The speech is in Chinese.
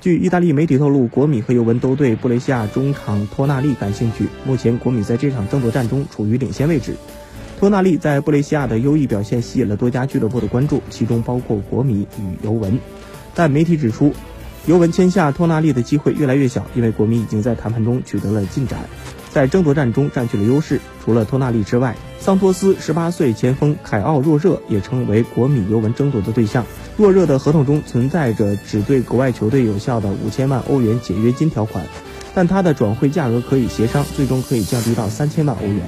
据意大利媒体透露，国米和尤文都对布雷西亚中场托纳利感兴趣。目前，国米在这场争夺战中处于领先位置。托纳利在布雷西亚的优异表现吸引了多家俱乐部的关注，其中包括国米与尤文。但媒体指出，尤文签下托纳利的机会越来越小，因为国米已经在谈判中取得了进展，在争夺战中占据了优势。除了托纳利之外，桑托斯十八岁前锋凯奥若热也成为国米尤文争夺的对象。若热的合同中存在着只对国外球队有效的五千万欧元解约金条款，但他的转会价格可以协商，最终可以降低到三千万欧元。